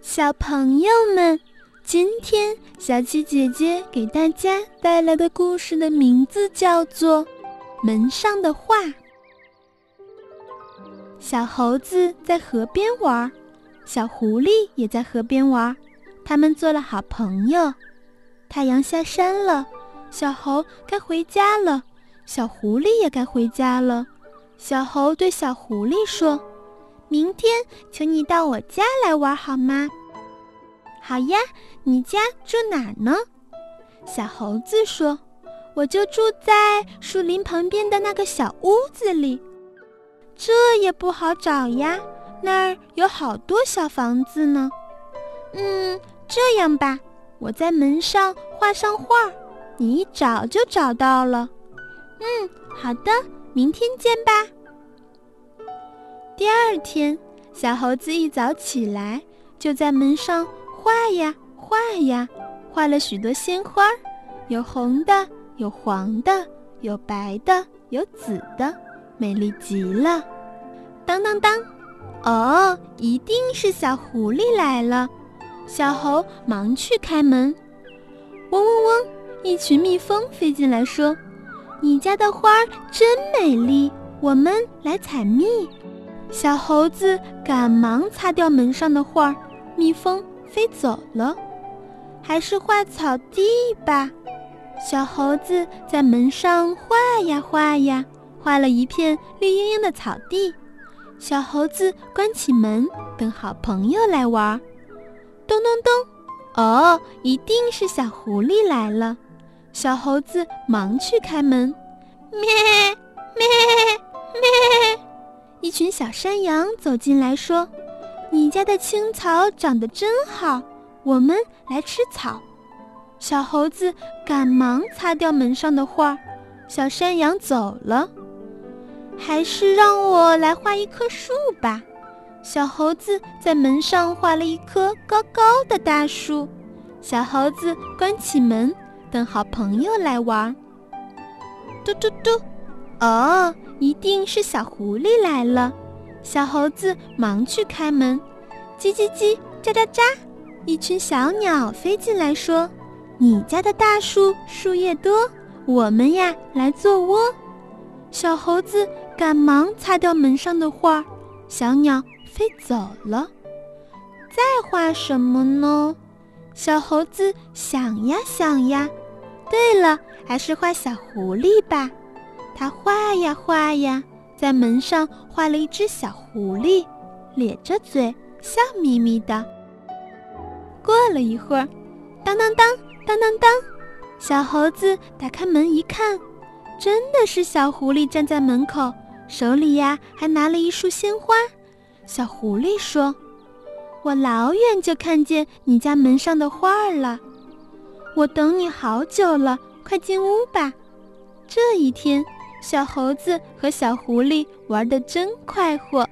小朋友们，今天小七姐姐给大家带来的故事的名字叫做《门上的画》。小猴子在河边玩，小狐狸也在河边玩，他们做了好朋友。太阳下山了，小猴该回家了，小狐狸也该回家了。小猴对小狐狸说。明天，请你到我家来玩好吗？好呀，你家住哪儿呢？小猴子说：“我就住在树林旁边的那个小屋子里。”这也不好找呀，那儿有好多小房子呢。嗯，这样吧，我在门上画上画，你一找就找到了。嗯，好的，明天见吧。第二天，小猴子一早起来，就在门上画呀画呀，画了许多鲜花，有红的，有黄的，有白的，有紫的，美丽极了。当当当，哦，一定是小狐狸来了。小猴忙去开门。嗡嗡嗡，一群蜜蜂飞进来，说：“你家的花真美丽，我们来采蜜。”小猴子赶忙擦掉门上的画，蜜蜂飞走了。还是画草地吧。小猴子在门上画呀画呀，画了一片绿茵茵的草地。小猴子关起门，等好朋友来玩。咚咚咚，哦，一定是小狐狸来了。小猴子忙去开门。咩咩咩。一群小山羊走进来说：“你家的青草长得真好，我们来吃草。”小猴子赶忙擦掉门上的画，小山羊走了。还是让我来画一棵树吧。小猴子在门上画了一棵高高的大树。小猴子关起门，等好朋友来玩。嘟嘟嘟，哦。一定是小狐狸来了，小猴子忙去开门，叽叽叽，喳喳喳，一群小鸟飞进来，说：“你家的大树树叶多，我们呀来做窝。”小猴子赶忙擦掉门上的画，小鸟飞走了。再画什么呢？小猴子想呀想呀，对了，还是画小狐狸吧。他画呀画呀，在门上画了一只小狐狸，咧着嘴，笑眯眯的。过了一会儿，当当当当当当，小猴子打开门一看，真的是小狐狸站在门口，手里呀还拿了一束鲜花。小狐狸说：“我老远就看见你家门上的花儿了，我等你好久了，快进屋吧。”这一天。小猴子和小狐狸玩得真快活。